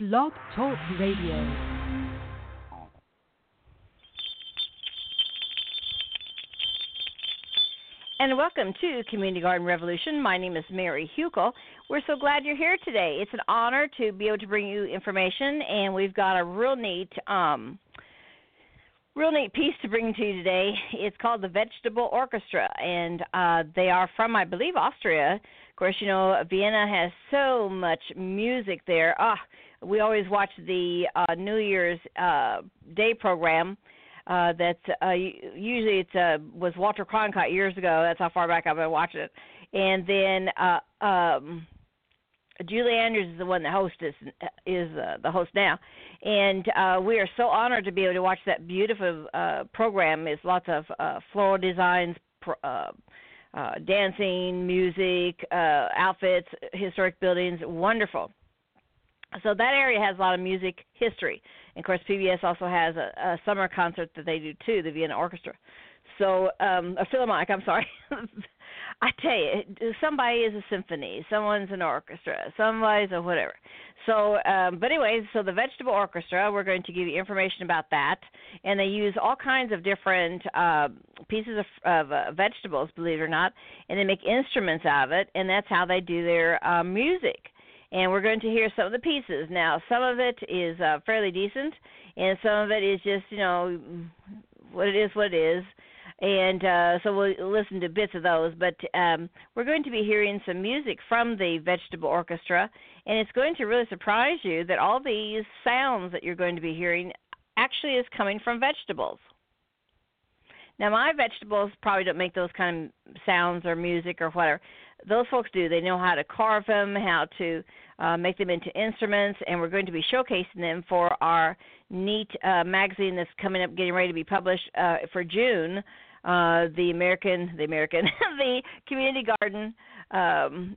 Blog Talk Radio. and welcome to Community Garden Revolution. My name is Mary Hukill. We're so glad you're here today. It's an honor to be able to bring you information, and we've got a real neat, um, real neat piece to bring to you today. It's called the Vegetable Orchestra, and uh, they are from, I believe, Austria. Of course, you know Vienna has so much music there. Ah, we always watch the uh, New Year's uh, Day program uh, that uh, usually it's uh, was Walter Cronkite years ago. That's how far back I've been watching it. And then uh, um, Julie Andrews is the one that hosts this, is uh, the host now, and uh, we are so honored to be able to watch that beautiful uh, program. It's lots of uh, floral designs. uh, uh, dancing, music, uh, outfits, historic buildings, wonderful. So that area has a lot of music history. And of course, PBS also has a, a summer concert that they do too, the Vienna Orchestra. So, um, a Philharmonic, I'm sorry. I tell you, somebody is a symphony, someone's an orchestra, somebody's a whatever. So, um, but anyway, so the vegetable orchestra, we're going to give you information about that, and they use all kinds of different uh, pieces of, of uh, vegetables, believe it or not, and they make instruments out of it, and that's how they do their uh, music and we're going to hear some of the pieces. Now, some of it is uh, fairly decent, and some of it is just, you know, what it is, what it is. And uh, so we'll listen to bits of those, but um, we're going to be hearing some music from the Vegetable Orchestra, and it's going to really surprise you that all these sounds that you're going to be hearing actually is coming from vegetables. Now, my vegetables probably don't make those kind of sounds or music or whatever, those folks do. They know how to carve them, how to uh, make them into instruments, and we're going to be showcasing them for our neat uh, magazine that's coming up, getting ready to be published uh, for June. Uh, the American, the American, the Community Garden um,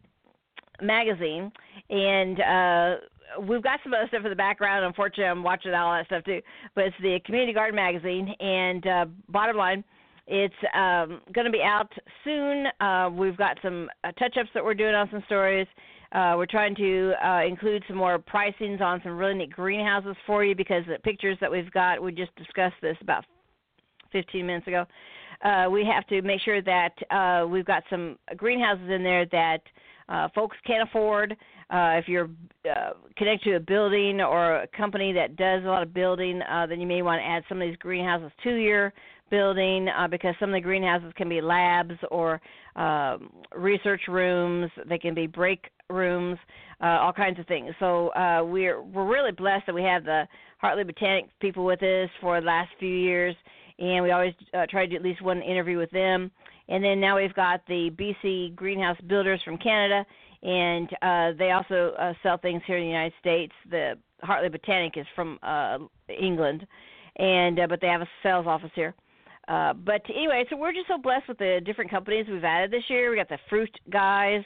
magazine, and uh, we've got some other stuff in the background. Unfortunately, I'm watching all that stuff too. But it's the Community Garden magazine, and uh, bottom line it's um, going to be out soon. Uh, we've got some uh, touch ups that we're doing on some stories. Uh, we're trying to uh, include some more pricings on some really neat greenhouses for you because the pictures that we've got, we just discussed this about 15 minutes ago. Uh, we have to make sure that uh, we've got some greenhouses in there that uh, folks can afford. Uh, if you're uh, connected to a building or a company that does a lot of building, uh, then you may want to add some of these greenhouses to your building uh, because some of the greenhouses can be labs or um, research rooms. They can be break rooms, uh, all kinds of things. So uh, we're we're really blessed that we have the Hartley Botanic people with us for the last few years, and we always uh, try to do at least one interview with them. And then now we've got the BC Greenhouse Builders from Canada, and uh, they also uh, sell things here in the United States. The Hartley Botanic is from uh, England, and uh, but they have a sales office here. Uh, but anyway, so we're just so blessed with the different companies we've added this year. We got the fruit guys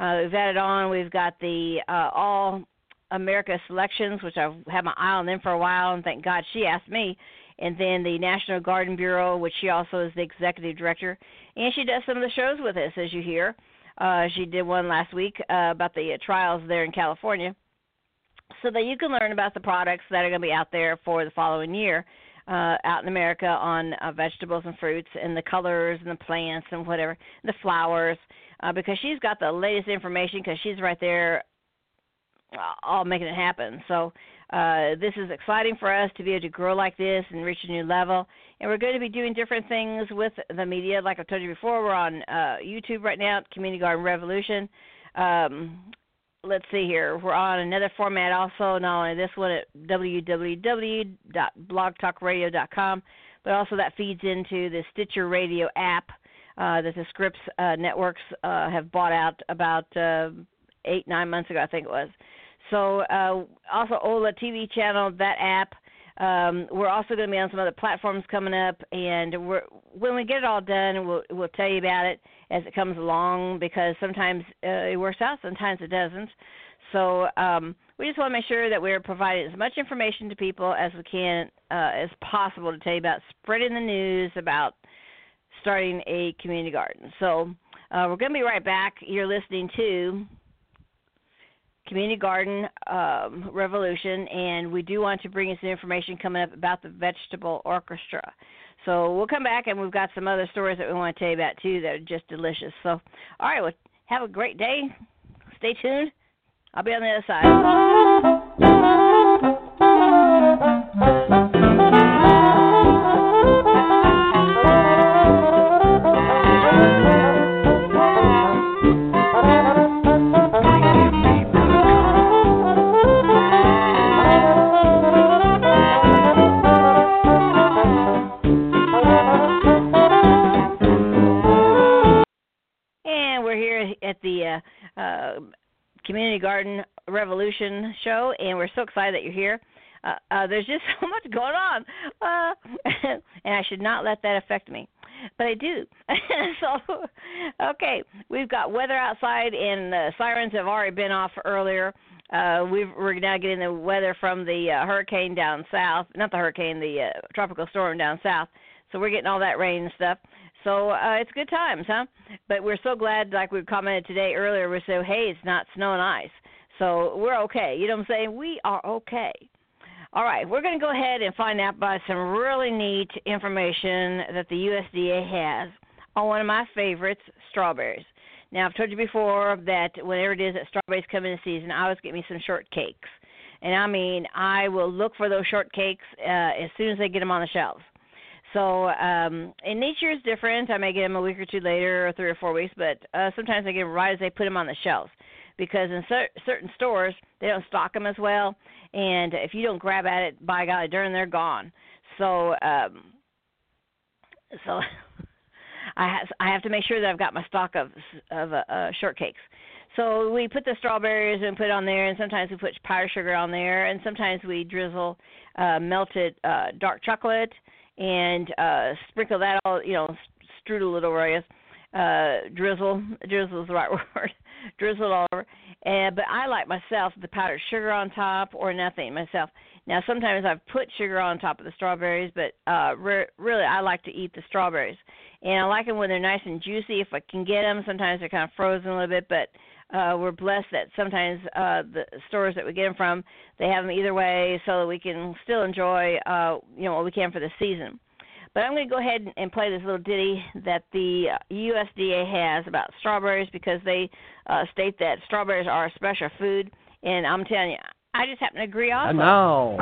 uh, we've added on. We've got the uh, all America selections, which I've had my eye on them for a while, and thank God she asked me. And then the National Garden Bureau, which she also is the executive director, and she does some of the shows with us, as you hear. Uh, she did one last week uh, about the uh, trials there in California, so that you can learn about the products that are going to be out there for the following year uh, out in America on uh, vegetables and fruits and the colors and the plants and whatever, the flowers, uh, because she's got the latest information because she's right there uh, all making it happen. So uh, this is exciting for us to be able to grow like this and reach a new level. And we're going to be doing different things with the media. Like I told you before, we're on uh, YouTube right now, Community Garden Revolution. Um, let's see here. We're on another format also, not only this one at www.blogtalkradio.com, but also that feeds into the Stitcher Radio app uh, that the Scripps uh, networks uh, have bought out about uh, eight, nine months ago, I think it was. So uh, also Ola TV channel, that app. Um, we're also going to be on some other platforms coming up, and we're, when we get it all done, we'll we'll tell you about it as it comes along because sometimes uh, it works out, sometimes it doesn't. So um, we just want to make sure that we're providing as much information to people as we can uh, as possible to tell you about spreading the news about starting a community garden. So uh, we're going to be right back. You're listening to Community Garden um, Revolution, and we do want to bring you some information coming up about the Vegetable Orchestra. So we'll come back, and we've got some other stories that we want to tell you about too that are just delicious. So, all right, well, have a great day. Stay tuned. I'll be on the other side. Revolution show, and we're so excited that you're here. Uh, uh, there's just so much going on, uh, and I should not let that affect me, but I do. so, okay, we've got weather outside, and the sirens have already been off earlier. Uh, we've, we're now getting the weather from the uh, hurricane down south, not the hurricane, the uh, tropical storm down south. So we're getting all that rain and stuff. So uh, it's good times, huh? But we're so glad, like we commented today earlier, we said, hey, it's not snow and ice. So we're okay. You know what I'm saying? We are okay. All right, we're going to go ahead and find out about some really neat information that the USDA has on one of my favorites, strawberries. Now, I've told you before that whenever it is that strawberries come in the season, I always get me some shortcakes. And I mean, I will look for those shortcakes uh, as soon as they get them on the shelves. So, um, and each year is different. I may get them a week or two later, or three or four weeks, but uh, sometimes I get them right as they put them on the shelves. Because in cer- certain stores, they don't stock them as well, and if you don't grab at it, by golly, darn, they're gone. So, um, so I have I have to make sure that I've got my stock of of uh, uh, shortcakes. So we put the strawberries and put on there, and sometimes we put powdered sugar on there, and sometimes we drizzle uh, melted uh, dark chocolate and uh, sprinkle that all, you know, strudel it over, I guess. Uh, drizzle, drizzle is the right word, drizzle all over. And but I like myself the powdered sugar on top or nothing myself. Now sometimes I've put sugar on top of the strawberries, but uh, re- really I like to eat the strawberries, and I like them when they're nice and juicy. If I can get them, sometimes they're kind of frozen a little bit, but uh, we're blessed that sometimes uh, the stores that we get them from they have them either way, so that we can still enjoy uh, you know what we can for the season. But I'm going to go ahead and play this little ditty that the USDA has about strawberries because they uh, state that strawberries are a special food, and I'm telling you, I just happen to agree also. And now,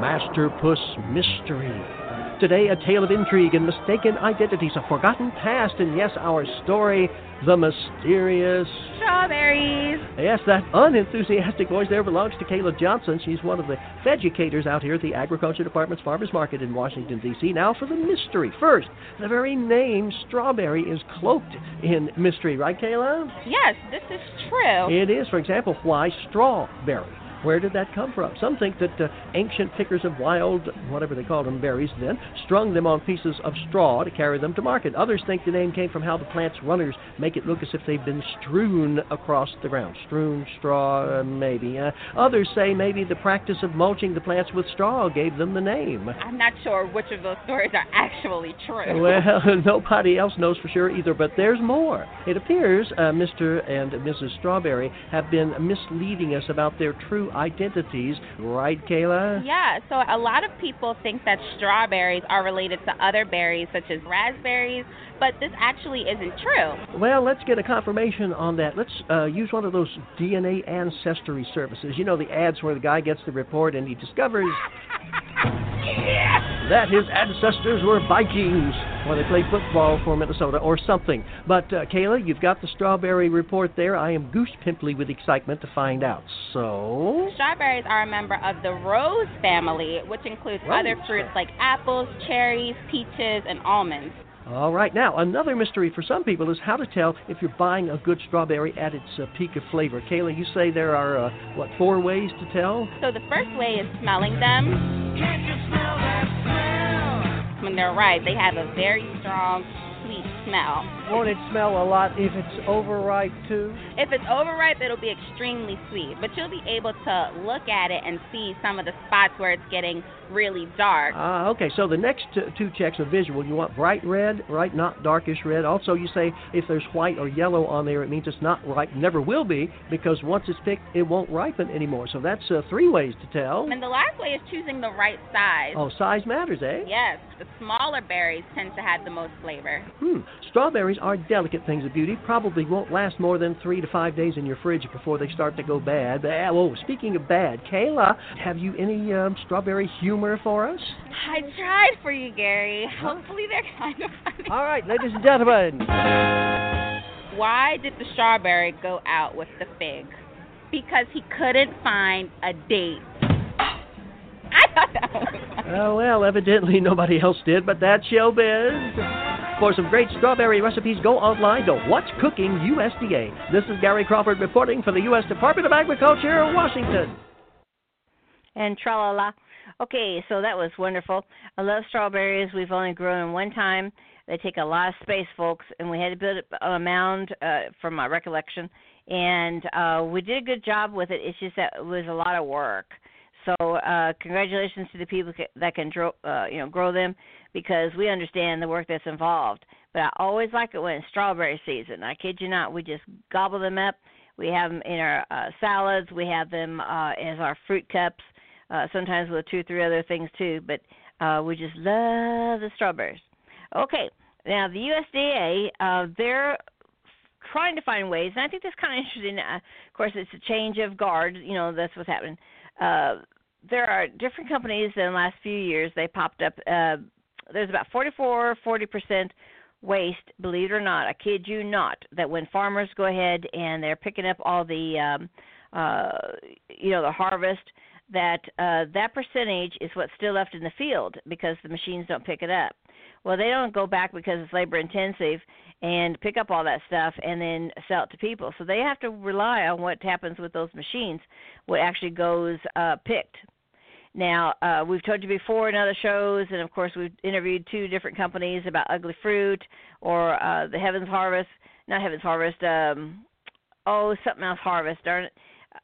Master Puss Mystery. Today, a tale of intrigue and mistaken identities, a forgotten past, and yes, our story, the mysterious strawberries. Yes, that unenthusiastic voice there belongs to Kayla Johnson. She's one of the educators out here at the Agriculture Department's Farmers Market in Washington, D.C. Now for the mystery. First, the very name strawberry is cloaked in mystery, right, Kayla? Yes, this is true. It is. For example, why strawberry? Where did that come from? Some think that uh, ancient pickers of wild, whatever they called them, berries then, strung them on pieces of straw to carry them to market. Others think the name came from how the plant's runners make it look as if they've been strewn across the ground. Strewn, straw, maybe. Uh, others say maybe the practice of mulching the plants with straw gave them the name. I'm not sure which of those stories are actually true. Well, nobody else knows for sure either, but there's more. It appears uh, Mr. and Mrs. Strawberry have been misleading us about their true identities, right, Kayla? Yeah, so a lot of people think that strawberries are related to other berries such as raspberries, but this actually isn't true. Well, let's get a confirmation on that. Let's uh, use one of those DNA ancestry services. You know, the ads where the guy gets the report and he discovers that his ancestors were Vikings or they played football for Minnesota or something. But uh, Kayla, you've got the strawberry report there. I am goose pimply with excitement to find out. So strawberries are a member of the rose family, which includes rose. other fruits like apples, cherries, peaches, and almonds. All right, now another mystery for some people is how to tell if you're buying a good strawberry at its uh, peak of flavor. Kayla, you say there are uh, what four ways to tell? So the first way is smelling them. When they're ripe, they have a very strong, sweet smell. Won't it smell a lot if it's overripe too? If it's overripe, it'll be extremely sweet, but you'll be able to look at it and see some of the spots where it's getting really dark. Ah, okay. So the next t- two checks are visual. You want bright red, right? Not darkish red. Also, you say if there's white or yellow on there, it means it's not ripe. Never will be because once it's picked, it won't ripen anymore. So that's uh, three ways to tell. And the last way is choosing the right size. Oh, size matters, eh? Yes, the smaller berries tend to have the most flavor. Hmm. Strawberries are delicate things of beauty. Probably won't last more than three to five days in your fridge before they start to go bad. Uh, oh, speaking of bad, Kayla, have you any um, strawberry humor for us? I tried for you, Gary. Hopefully they're kind of funny. All right, ladies and gentlemen. Why did the strawberry go out with the fig? Because he couldn't find a date. I thought that was funny. Oh, well, evidently nobody else did, but that's showbiz. For some great strawberry recipes, go online to What's Cooking USDA. This is Gary Crawford reporting for the U.S. Department of Agriculture, Washington. and tra la la. Okay, so that was wonderful. I love strawberries. We've only grown them one time. They take a lot of space, folks, and we had to build a mound, uh, from my recollection, and uh, we did a good job with it. It's just that it was a lot of work. So uh, congratulations to the people that can grow, uh, you know, grow them, because we understand the work that's involved. But I always like it when it's strawberry season. I kid you not, we just gobble them up. We have them in our uh, salads. We have them uh, as our fruit cups uh, sometimes with two three other things too. But uh, we just love the strawberries. Okay, now the USDA, uh, they're trying to find ways, and I think that's kind of interesting. Uh, of course, it's a change of guard. You know, that's what's happening. Uh, there are different companies in the last few years. They popped up. Uh, there's about 44, 40 percent waste. Believe it or not, I kid you not, that when farmers go ahead and they're picking up all the, um, uh, you know, the harvest, that uh, that percentage is what's still left in the field because the machines don't pick it up. Well, they don't go back because it's labor intensive and pick up all that stuff and then sell it to people. So they have to rely on what happens with those machines, what actually goes uh, picked. Now, uh, we've told you before in other shows, and of course, we've interviewed two different companies about ugly fruit or uh, the Heavens Harvest, not Heavens Harvest, um, oh, something else Harvest, darn it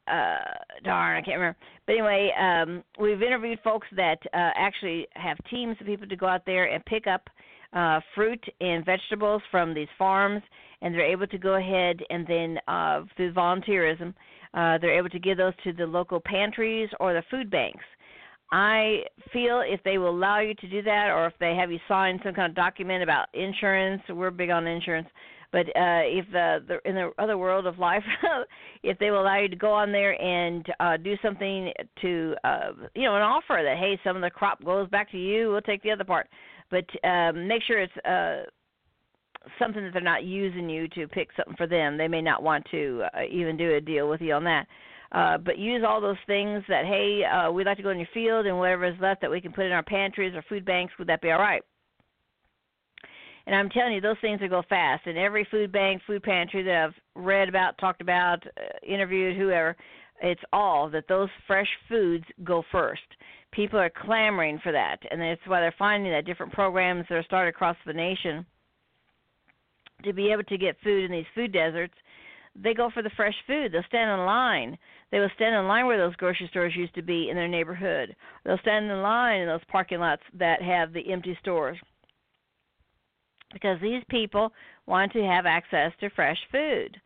uh darn i can't remember but anyway um we've interviewed folks that uh actually have teams of people to go out there and pick up uh fruit and vegetables from these farms and they're able to go ahead and then uh through volunteerism uh they're able to give those to the local pantries or the food banks I feel if they will allow you to do that, or if they have you sign some kind of document about insurance, we're big on insurance. But uh, if uh, the in the other world of life, if they will allow you to go on there and uh, do something to, uh, you know, an offer that hey, some of the crop goes back to you, we'll take the other part. But um, make sure it's uh, something that they're not using you to pick something for them. They may not want to uh, even do a deal with you on that. Uh, but use all those things that hey, uh, we'd like to go in your field and whatever is left that we can put in our pantries or food banks. Would that be all right? And I'm telling you, those things will go fast. And every food bank, food pantry that I've read about, talked about, uh, interviewed, whoever, it's all that those fresh foods go first. People are clamoring for that, and that's why they're finding that different programs that are started across the nation to be able to get food in these food deserts. They go for the fresh food. They'll stand in line. They will stand in line where those grocery stores used to be in their neighborhood. They'll stand in line in those parking lots that have the empty stores because these people want to have access to fresh food.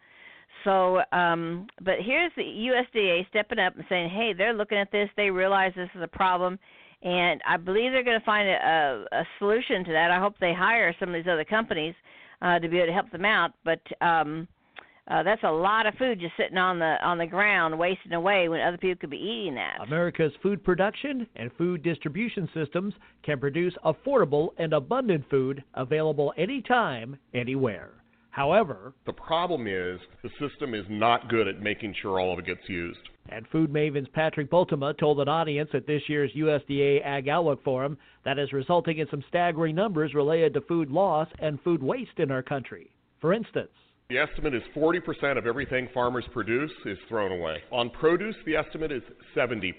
So, um, but here's the USDA stepping up and saying, hey, they're looking at this. They realize this is a problem, and I believe they're going to find a, a, a solution to that. I hope they hire some of these other companies uh, to be able to help them out. But um, uh, that's a lot of food just sitting on the on the ground, wasting away when other people could be eating that. America's food production and food distribution systems can produce affordable and abundant food available anytime, anywhere. However, The problem is the system is not good at making sure all of it gets used. and Food Mavens Patrick Bultema told an audience at this year's USDA Ag Outlook Forum that is resulting in some staggering numbers related to food loss and food waste in our country. For instance, The estimate is 40% of everything farmers produce is thrown away. On produce, the estimate is 70%.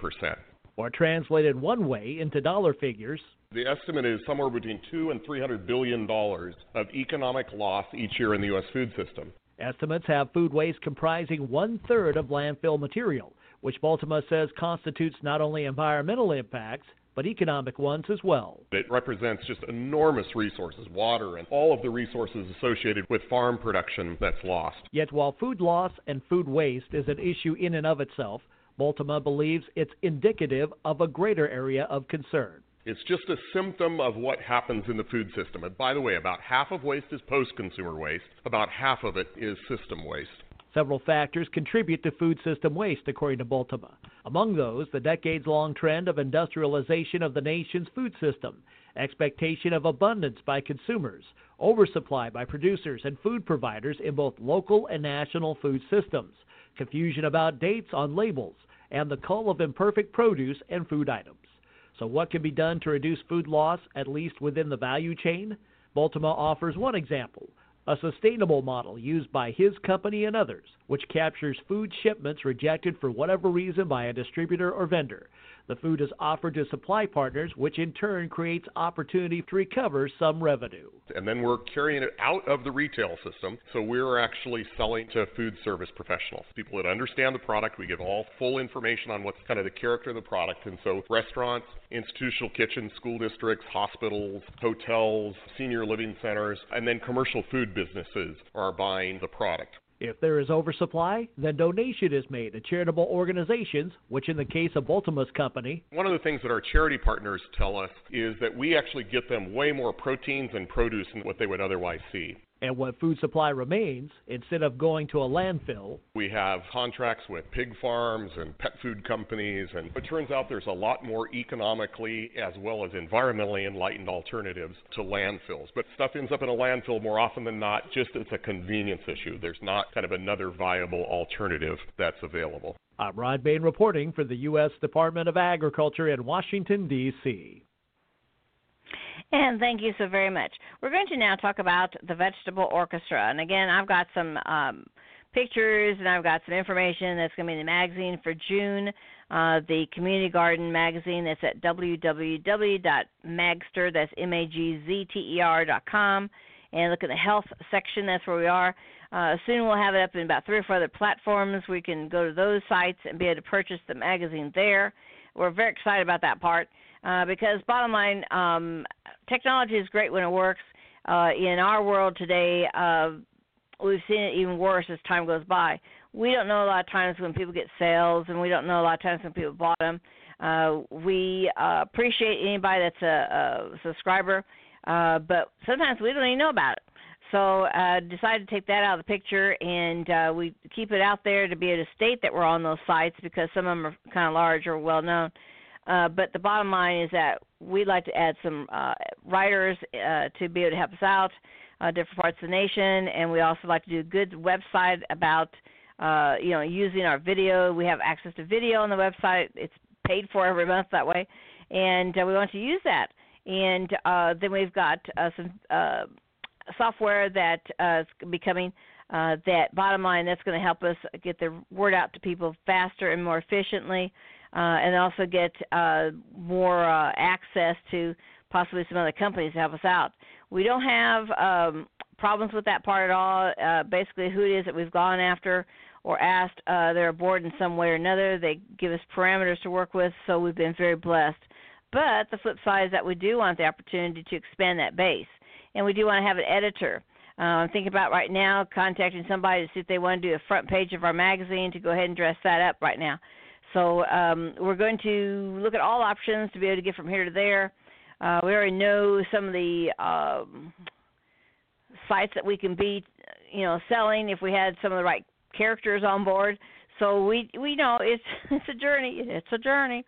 or translated one way into dollar figures, The estimate is somewhere between two and three hundred billion dollars of economic loss each year in the U.S. food system. Estimates have food waste comprising one third of landfill material, which Bultema says constitutes not only environmental impacts, but economic ones as well. It represents just enormous resources, water, and all of the resources associated with farm production that's lost. Yet while food loss and food waste is an issue in and of itself, Bultema believes it's indicative of a greater area of concern. It's just a symptom of what happens in the food system. And by the way, about half of waste is post consumer waste, about half of it is system waste. Several factors contribute to food system waste, according to Bultema. Among those, the decades long trend of industrialization of the nation's food system, expectation of abundance by consumers, oversupply by producers and food providers in both local and national food systems, confusion about dates on labels, and the cull of imperfect produce and food items. So, what can be done to reduce food loss, at least within the value chain? Bultema offers one example a sustainable model used by his company and others, which captures food shipments rejected for whatever reason by a distributor or vendor. The food is offered to supply partners, which in turn creates opportunity to recover some revenue. And then we're carrying it out of the retail system, so we're actually selling to food service professionals, people that understand the product. We give all full information on what's kind of the character of the product. And so restaurants, institutional kitchens, school districts, hospitals, hotels, senior living centers, and then commercial food businesses are buying the product. If there is oversupply, then donation is made to charitable organizations, which in the case of Bultema's company, One of the things that our charity partners tell us is that we actually get them way more proteins and produce than what they would otherwise see. And what food supply remains, instead of going to a landfill, We have contracts with pig farms and pet food companies, and it turns out there's a lot more economically as well as environmentally enlightened alternatives to landfills. But stuff ends up in a landfill more often than not, just it's a convenience issue. There's not kind of another viable alternative that's available. I'm Rod Bain reporting for the U.S. Department of Agriculture in Washington, D.C. And thank you so very much. We're going to now talk about the Vegetable Orchestra. And again, I've got some um, pictures and I've got some information that's going to be in the magazine for June. Uh, the Community Garden magazine that's at www.magzter, that's M-A-G-Z-T-E-R dot com. And look at the health section, that's where we are. Uh, soon we'll have it up in about three or four other platforms. We can go to those sites and be able to purchase the magazine there. We're very excited about that part uh, because, bottom line, um, technology is great when it works. Uh, in our world today, uh, we've seen it even worse as time goes by. We don't know a lot of times when people get sales, and we don't know a lot of times when people bought them. Uh, we uh, appreciate anybody that's a, a subscriber, uh, but sometimes we don't even know about it. So uh, decided to take that out of the picture, and uh, we keep it out there to be able to state that we're on those sites because some of them are kind of large or well known. Uh, but the bottom line is that we'd like to add some uh, writers uh, to be able to help us out, uh, different parts of the nation, and we also like to do a good website about, uh, you know, using our video. We have access to video on the website. It's paid for every month that way, and uh, we want to use that. And uh, then we've got uh, some uh, software that uh, is becoming uh, that bottom line that's going to help us get the word out to people faster and more efficiently, uh, and also get uh, more uh, access to possibly some other companies to help us out. We don't have um, problems with that part at all. Uh, basically, who it is that we've gone after or asked, uh, they're aboard in some way or another. They give us parameters to work with, so we've been very blessed. But the flip side is that we do want the opportunity to expand that base, and we do want to have an editor. Uh, I'm thinking about right now contacting somebody to see if they want to do a front page of our magazine to go ahead and dress that up right now. So um, we're going to look at all options to be able to get from here to there. Uh, we already know some of the um, sites that we can be, you know, selling if we had some of the right characters on board. So we we know it's it's a journey. It's a journey,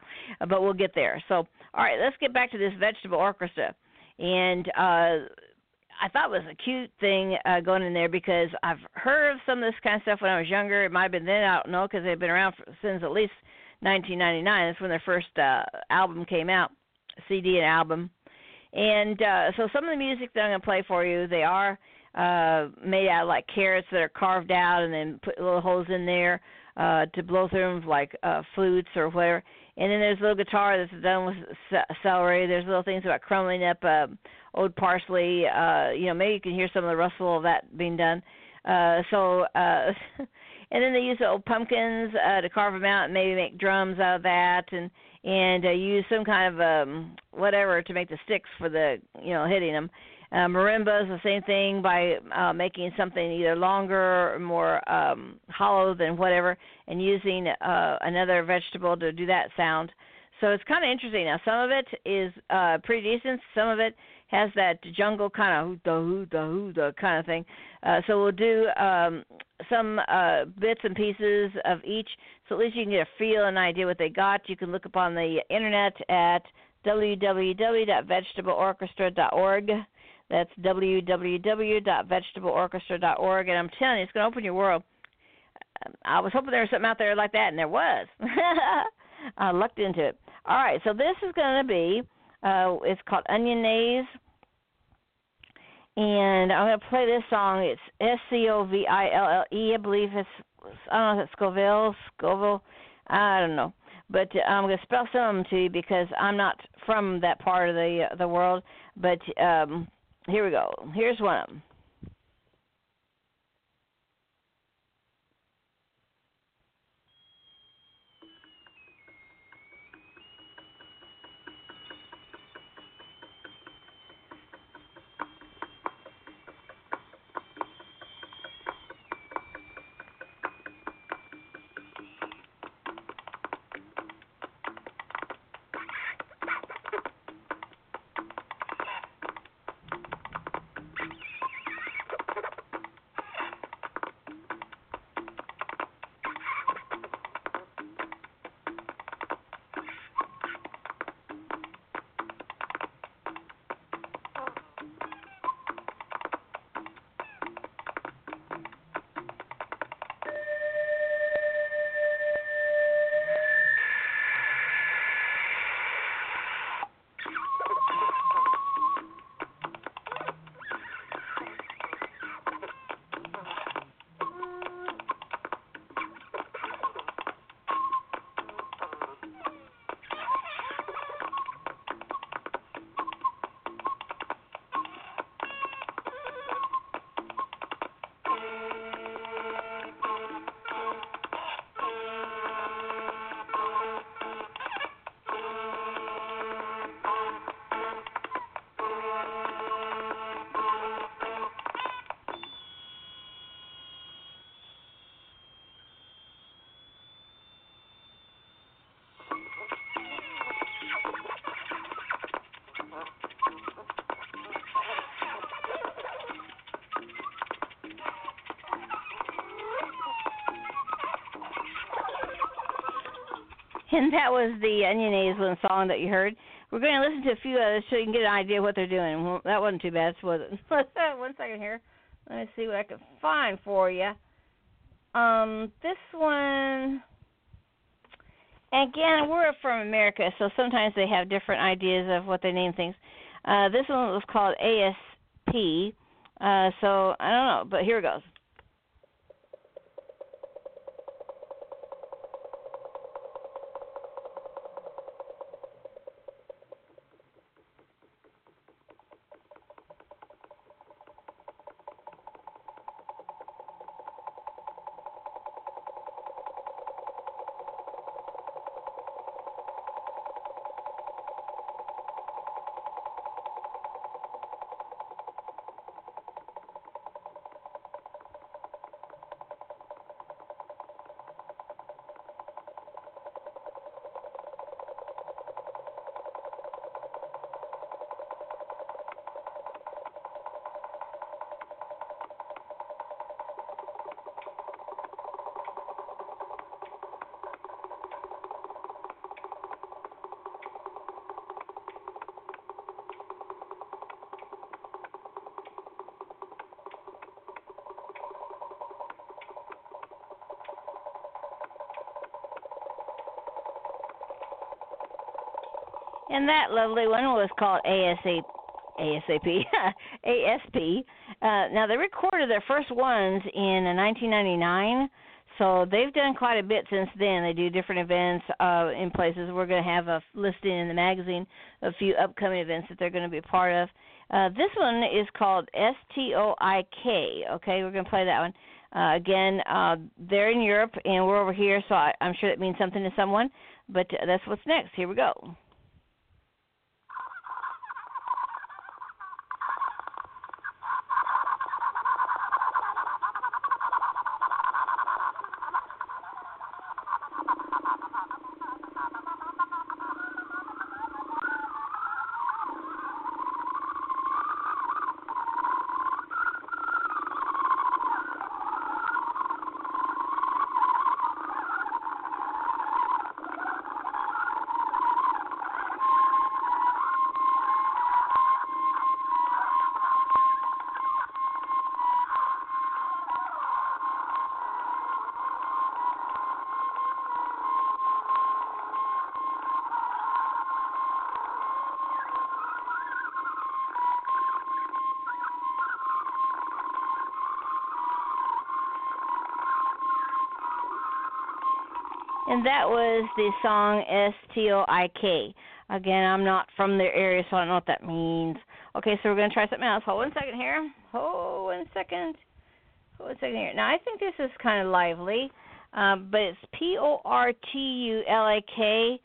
but we'll get there. So all right, let's get back to this vegetable orchestra. And uh, I thought was a cute thing uh, going in there because I've heard of some of this kind of stuff when I was younger. It might have been then, I don't know, because they've been around for, since at least 1999. That's when their first uh, album came out, CD and album. And uh, so some of the music that I'm going to play for you, they are uh, made out of like carrots that are carved out and then put little holes in there. uh, to blow through them, like uh, flutes or whatever. And then there's a little guitar that's done with ce- celery. There's little things about crumbling up uh, old parsley. Uh, you know, maybe you can hear some of the rustle of that being done. Uh, so, uh, and then they use the old pumpkins uh, to carve them out and maybe make drums out of that, and and uh, use some kind of um, whatever to make the sticks for the you know hitting them. Uh, marimba is the same thing by uh, making something either longer or more um, hollow than whatever, and using uh, another vegetable to do that sound. So it's kind of interesting. Now some of it is uh, pretty decent. Some of it has that jungle kind of hoo da hoo da kind of thing. Uh, so we'll do um, some uh, bits and pieces of each, so at least you can get a feel and idea what they got. You can look up on the internet at www.vegetableorchestra.org. That's www.vegetableorchestra.org, and I'm telling you, it's going to open your world. I was hoping there was something out there like that, and there was. I lucked into it. All right, so this is going to be uh, it's called Onionoise. And I'm going to play this song. It's S C O V I L L E. I believe it's, I don't know if it's Scoville, Scoville. I don't know. But I'm going to spell some of them to you because I'm not from that part of the the world. But um, here we go. Here's one of them. And that was the Onionoise one song that you heard. We're going to listen to a few others so you can get an idea of what they're doing. Well, that wasn't too bad, was it? one second here. Let me see what I can find for you. Um, this one. Again, we're from America, so sometimes they have different ideas of what they name things. Uh, this one was called ASP. Uh, so I don't know, but here it goes. And that lovely one was called ASAP. ASAP, ASP. Uh, now they recorded their first ones in 1999, so they've done quite a bit since then. They do different events uh, in places. We're going to have a listing in the magazine of a few upcoming events that they're going to be part of. Uh, this one is called S T O I K. Okay, we're going to play that one. Uh, again, uh, they're in Europe and we're over here, so I, I'm sure that means something to someone. But uh, that's what's next. Here we go. And that was the song S T O I K. Again, I'm not from the area, so I don't know what that means. Okay, so we're going to try something else. Hold one second here. Hold one second. Hold one second here. Now, I think this is kind of lively, um, but it's P O R T U L A K.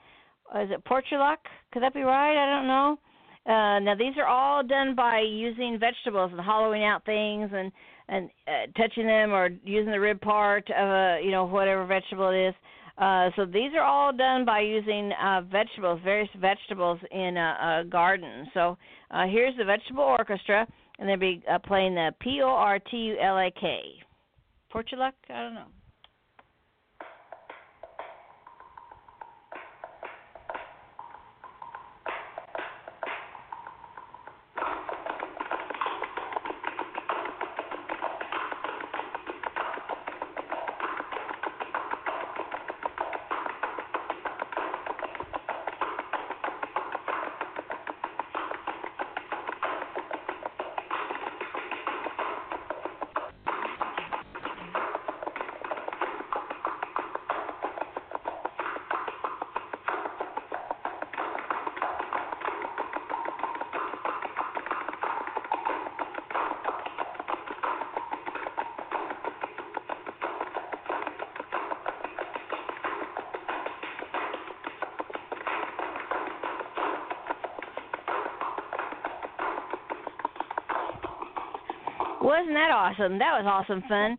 Is it Portulac? Could that be right? I don't know. Uh, now these are all done by using vegetables and hollowing out things and and uh, touching them or using the rib part of a you know whatever vegetable it is. Uh, so these are all done by using uh, vegetables, various vegetables in a, a garden. So uh, here's the vegetable orchestra, and they'll be uh, playing the P O R T U L A K. Portulac? I don't know. Wasn't that awesome? That was awesome fun.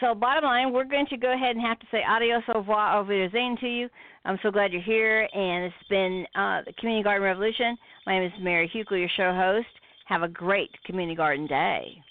So, bottom line, we're going to go ahead and have to say adios au revoir, au revoir to you. I'm so glad you're here, and it's been uh, the Community Garden Revolution. My name is Mary Hukill, your show host. Have a great Community Garden Day.